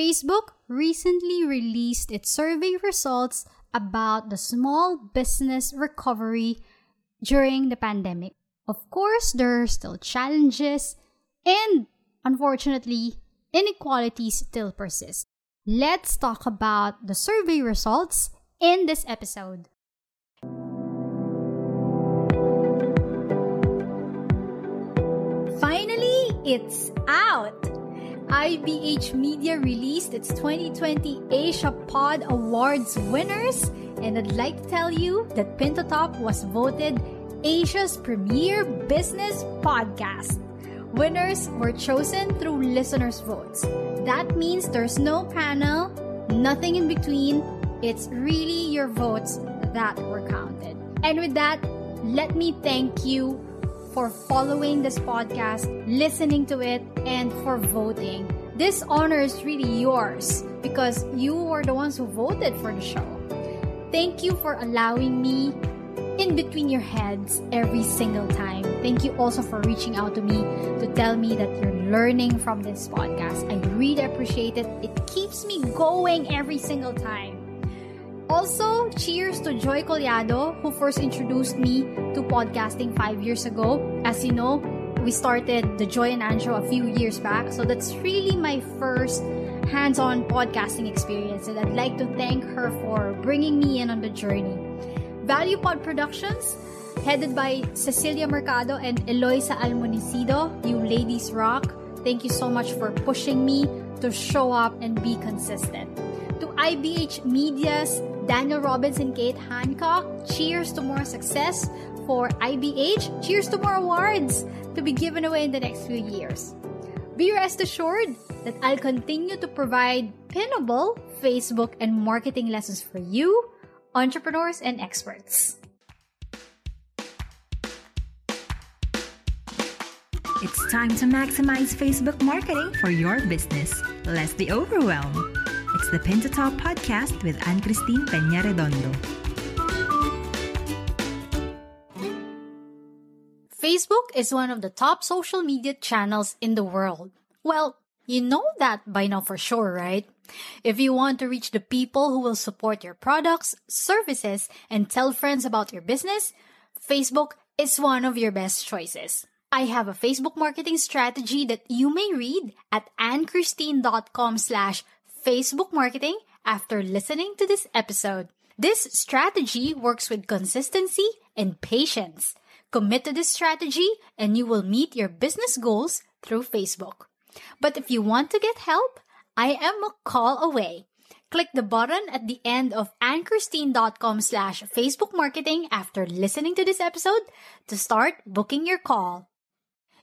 Facebook recently released its survey results about the small business recovery during the pandemic. Of course, there are still challenges and unfortunately, inequalities still persist. Let's talk about the survey results in this episode. Finally, it's out! IBH Media released its 2020 Asia Pod Awards winners, and I'd like to tell you that Pin to Top was voted Asia's premier business podcast. Winners were chosen through listeners' votes. That means there's no panel, nothing in between. It's really your votes that were counted. And with that, let me thank you for following this podcast, listening to it, and for voting. This honor is really yours because you were the ones who voted for the show. Thank you for allowing me in between your heads every single time. Thank you also for reaching out to me to tell me that you're learning from this podcast. I really appreciate it. It keeps me going every single time. Also, cheers to Joy Collado, who first introduced me to podcasting five years ago. As you know, we started the Joy and Anjo a few years back, so that's really my first hands on podcasting experience, and I'd like to thank her for bringing me in on the journey. Value Pod Productions, headed by Cecilia Mercado and Eloisa Almonicido, you ladies rock. Thank you so much for pushing me to show up and be consistent. To IBH Media's Daniel Robinson, and Kate Hancock, cheers to more success for IBH. Cheers to more awards to be given away in the next few years. Be rest assured that I'll continue to provide pinnable Facebook and marketing lessons for you entrepreneurs, and experts. It's time to maximize Facebook marketing for your business. Less the overwhelm. It's the Pin to Top podcast with Anne Christine Peña Redondo. Facebook is one of the top social media channels in the world. Well, you know that by now for sure, right? If you want to reach the people who will support your products, services, and tell friends about your business, Facebook is one of your best choices. I have a Facebook marketing strategy that you may read at annchristine.com slash Facebook marketing after listening to this episode. This strategy works with consistency and patience. Commit to this strategy and you will meet your business goals through Facebook. But if you want to get help, I am a call away. Click the button at the end of annchristine.com slash Facebook marketing after listening to this episode to start booking your call.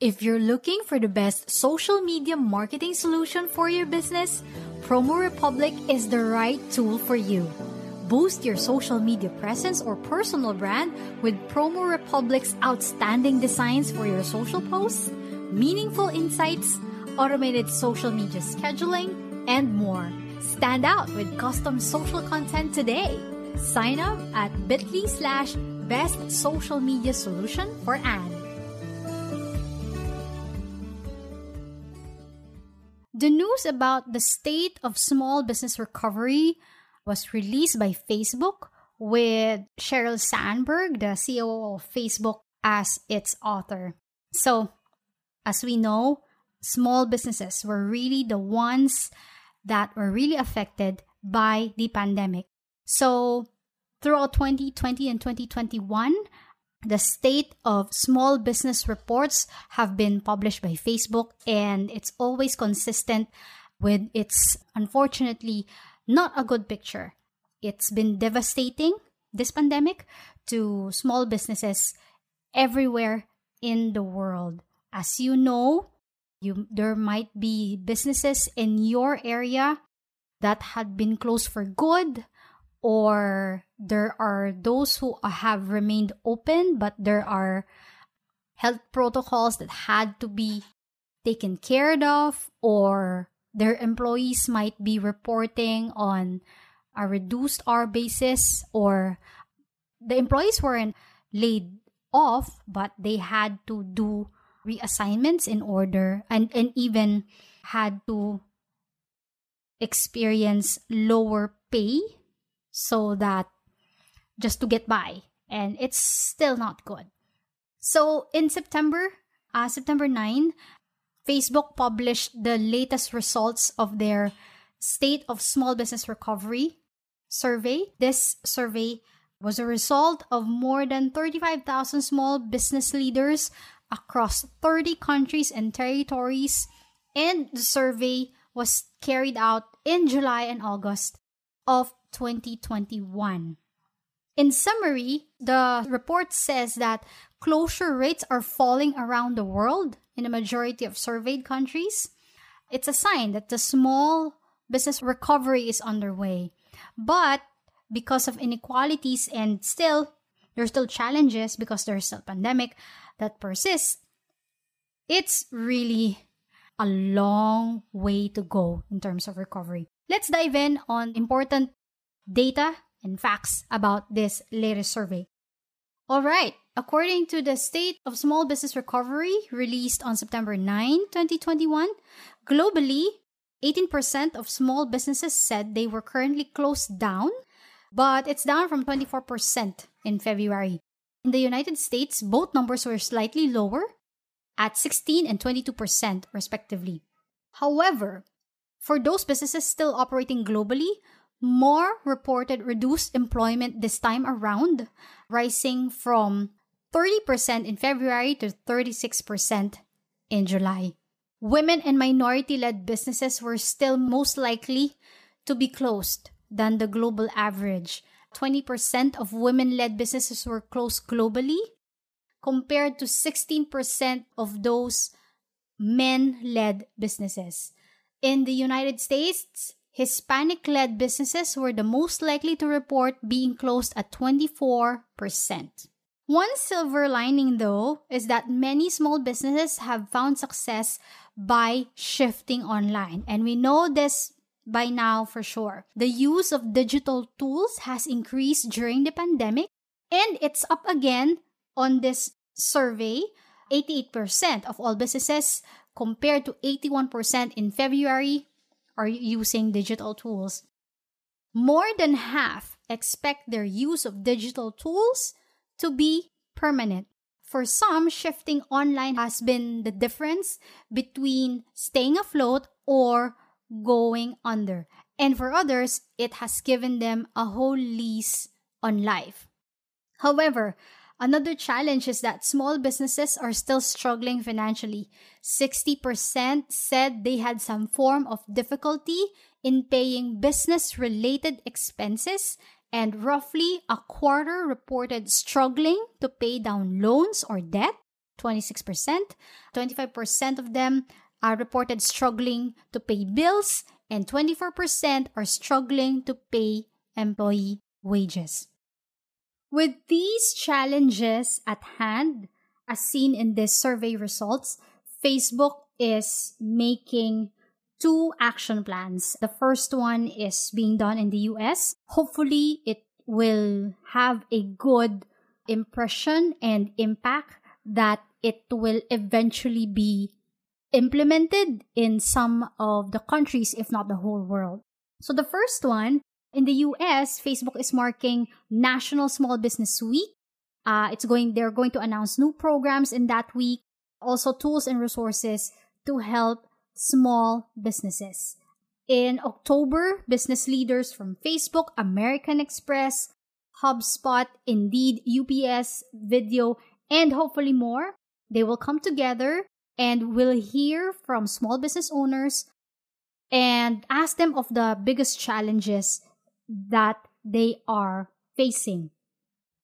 If you're looking for the best social media marketing solution for your business, Promo Republic is the right tool for you. Boost your social media presence or personal brand with Promo Republic's outstanding designs for your social posts, meaningful insights, automated social media scheduling, and more. Stand out with custom social content today. Sign up at bit.ly slash best social media solution for Anne. The news about the state of small business recovery was released by Facebook with Sheryl Sandberg, the CEO of Facebook, as its author. So, as we know, small businesses were really the ones that were really affected by the pandemic. So, throughout 2020 and 2021, the state of small business reports have been published by Facebook, and it's always consistent with its unfortunately not a good picture. It's been devastating, this pandemic, to small businesses everywhere in the world. As you know, you there might be businesses in your area that had been closed for good or there are those who have remained open but there are health protocols that had to be taken care of or their employees might be reporting on a reduced hour basis or the employees weren't laid off but they had to do reassignments in order and, and even had to experience lower pay so that just to get by. And it's still not good. So in September, uh, September 9, Facebook published the latest results of their State of Small Business Recovery survey. This survey was a result of more than 35,000 small business leaders across 30 countries and territories, and the survey was carried out in July and August of 2021. In summary, the report says that closure rates are falling around the world in a majority of surveyed countries. It's a sign that the small business recovery is underway. But because of inequalities and still there's still challenges because there's still pandemic that persists, it's really a long way to go in terms of recovery. Let's dive in on important data and facts about this latest survey. All right, according to the State of Small Business Recovery released on September 9, 2021, globally, 18% of small businesses said they were currently closed down, but it's down from 24% in February. In the United States, both numbers were slightly lower at 16 and 22%, respectively. However, for those businesses still operating globally, more reported reduced employment this time around, rising from 30% in February to 36% in July. Women and minority led businesses were still most likely to be closed than the global average. 20% of women led businesses were closed globally, compared to 16% of those men led businesses. In the United States, Hispanic led businesses were the most likely to report being closed at 24%. One silver lining, though, is that many small businesses have found success by shifting online. And we know this by now for sure. The use of digital tools has increased during the pandemic, and it's up again on this survey. 88% of all businesses, compared to 81% in February, are using digital tools. More than half expect their use of digital tools to be permanent. For some, shifting online has been the difference between staying afloat or going under. And for others, it has given them a whole lease on life. However, another challenge is that small businesses are still struggling financially. 60% said they had some form of difficulty in paying business related expenses and roughly a quarter reported struggling to pay down loans or debt, 26%. 25% of them are reported struggling to pay bills, and 24% are struggling to pay employee wages. With these challenges at hand, as seen in this survey results, Facebook is making two action plans. The first one is being done in the US. Hopefully, it will have a good impression and impact that it will eventually be implemented in some of the countries, if not the whole world. So the first one, in the US, Facebook is marking National Small Business Week. Uh, it's going, they're going to announce new programs in that week, also tools and resources to help small businesses. In October, business leaders from Facebook, American Express, HubSpot, Indeed, UPS, Video, and hopefully more, they will come together and will hear from small business owners and ask them of the biggest challenges that they are facing.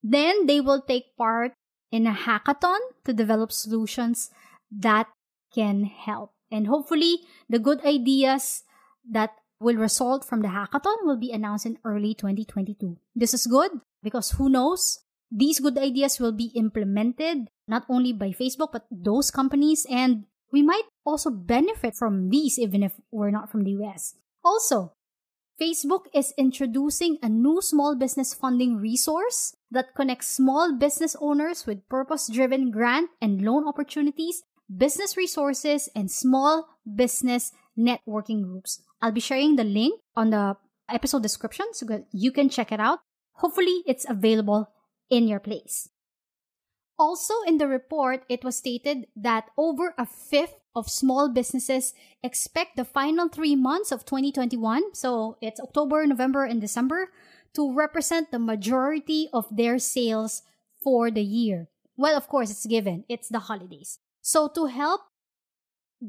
Then they will take part in a hackathon to develop solutions that can help. And hopefully, the good ideas that will result from the hackathon will be announced in early 2022. This is good because who knows? These good ideas will be implemented not only by Facebook, but those companies, and we might also benefit from these even if we're not from the US. Also, Facebook is introducing a new small business funding resource that connects small business owners with purpose driven grant and loan opportunities business resources, and small business networking groups. I'll be sharing the link on the episode description so that you can check it out. Hopefully, it's available in your place. Also, in the report, it was stated that over a fifth of small businesses expect the final three months of 2021, so it's October, November, and December, to represent the majority of their sales for the year. Well, of course, it's given, it's the holidays. So, to help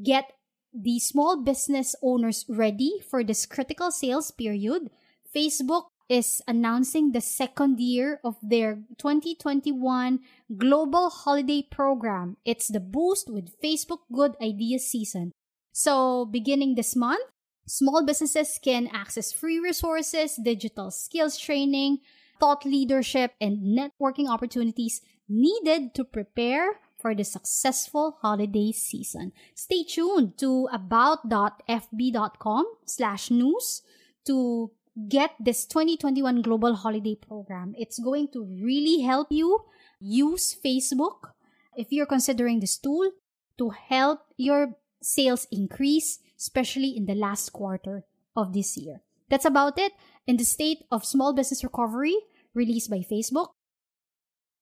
get the small business owners ready for this critical sales period, Facebook is announcing the second year of their 2021 Global Holiday Program. It's the Boost with Facebook Good Ideas season. So, beginning this month, small businesses can access free resources, digital skills training, thought leadership, and networking opportunities needed to prepare for the successful holiday season. Stay tuned to about.fb.com slash news to get this 2021 global holiday program. It's going to really help you use Facebook if you're considering this tool to help your sales increase, especially in the last quarter of this year. That's about it in the state of small business recovery released by Facebook.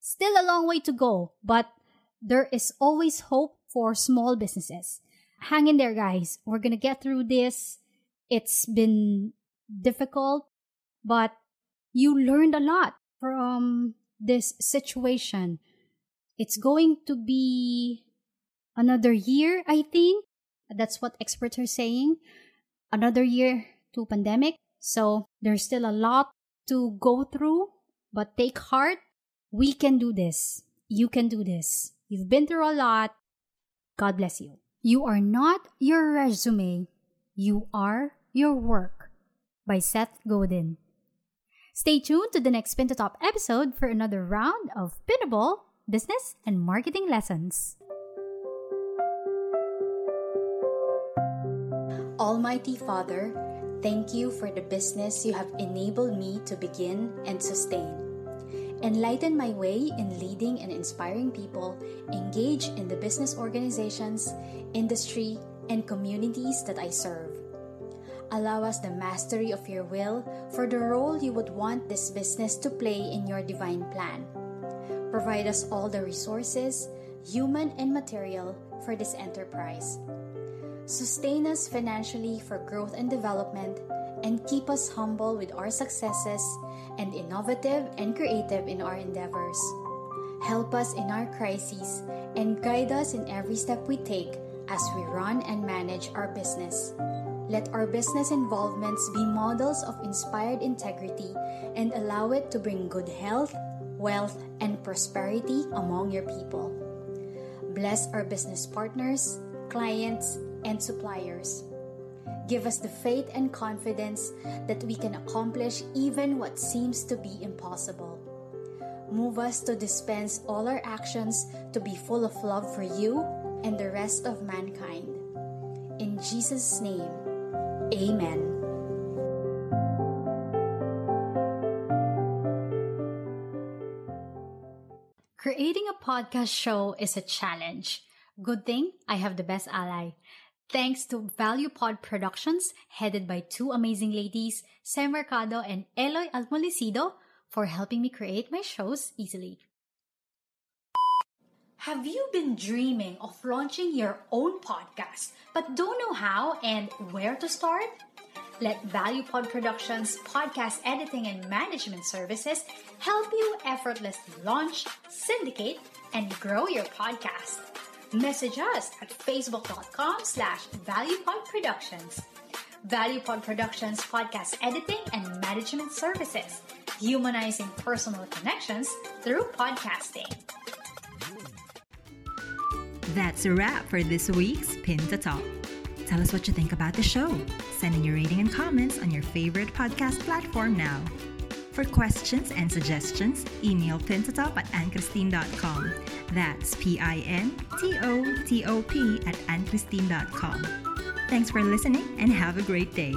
Still a long way to go, but there is always hope for small businesses. Hang in there, guys. We're gonna get through this. It's been difficult, but you learned a lot from this situation. It's going to be another year, I think. That's what experts are saying. Another year to pandemic. So there's still a lot to go through, but take heart. We can do this. You can do this. You've been through a lot. God bless you. You are not your resume. You are your work by Seth Godin. Stay tuned to the next Pin to Top episode for another round of Pinnable business and marketing lessons. Almighty Father, thank you for the business you have enabled me to begin and sustain. Enlighten my way in leading and inspiring people engage in the business organizations, industry, and communities that I serve. Allow us the mastery of your will for the role you would want this business to play in your divine plan. Provide us all the resources, human and material, for this enterprise. Sustain us financially for growth and development, and keep us humble with our successes and innovative and creative in our endeavors. Help us in our crises and guide us in every step we take as we run and manage our business. Let our business involvements be models of inspired integrity and allow it to bring good health, wealth, and prosperity among your people. Bless our business partners, clients, and suppliers. Give us the faith and confidence that we can accomplish even what seems to be impossible. Move us to dispense all our actions to be full of love for you and the rest of mankind. In Jesus' name, Amen. Creating a podcast show is a challenge. Good thing I have the best ally. Thanks to Value Pod Productions, headed by two amazing ladies, Sam Mercado and Eloy Almolicido, for helping me create my shows easily. Have you been dreaming of launching your own podcast but don't know how and where to start? Let ValuePod Productions podcast editing and management services help you effortlessly launch, syndicate, and grow your podcast. Message us at facebook.com slash valuepodproductions. ValuePod Productions podcast editing and management services, humanizing personal connections through podcasting. That's a wrap for this week's Pin to Top. Tell us what you think about the show. Send in your rating and comments on your favorite podcast platform now. For questions and suggestions, email pintotop at annchristine.com. That's P-I-N-T-O-T-O-P at annchristine.com. Thanks for listening and have a great day.